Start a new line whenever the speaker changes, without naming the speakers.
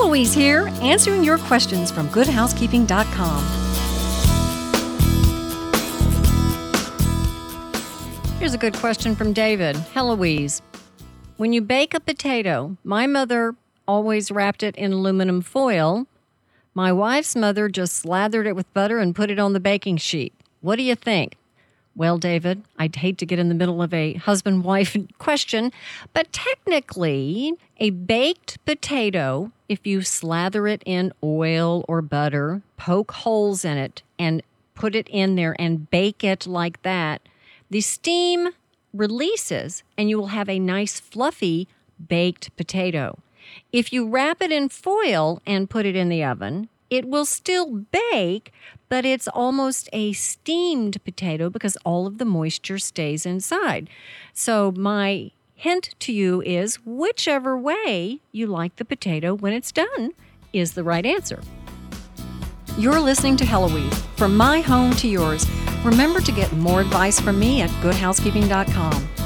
Heloise here, answering your questions from goodhousekeeping.com. Here's a good question from David. Heloise, when you bake a potato, my mother always wrapped it in aluminum foil. My wife's mother just slathered it with butter and put it on the baking sheet. What do you think? Well, David, I'd hate to get in the middle of a husband wife question, but technically, a baked potato, if you slather it in oil or butter, poke holes in it, and put it in there and bake it like that, the steam releases and you will have a nice, fluffy baked potato. If you wrap it in foil and put it in the oven, it will still bake, but it's almost a steamed potato because all of the moisture stays inside. So, my hint to you is whichever way you like the potato when it's done is the right answer. You're listening to Heloise. From my home to yours, remember to get more advice from me at goodhousekeeping.com.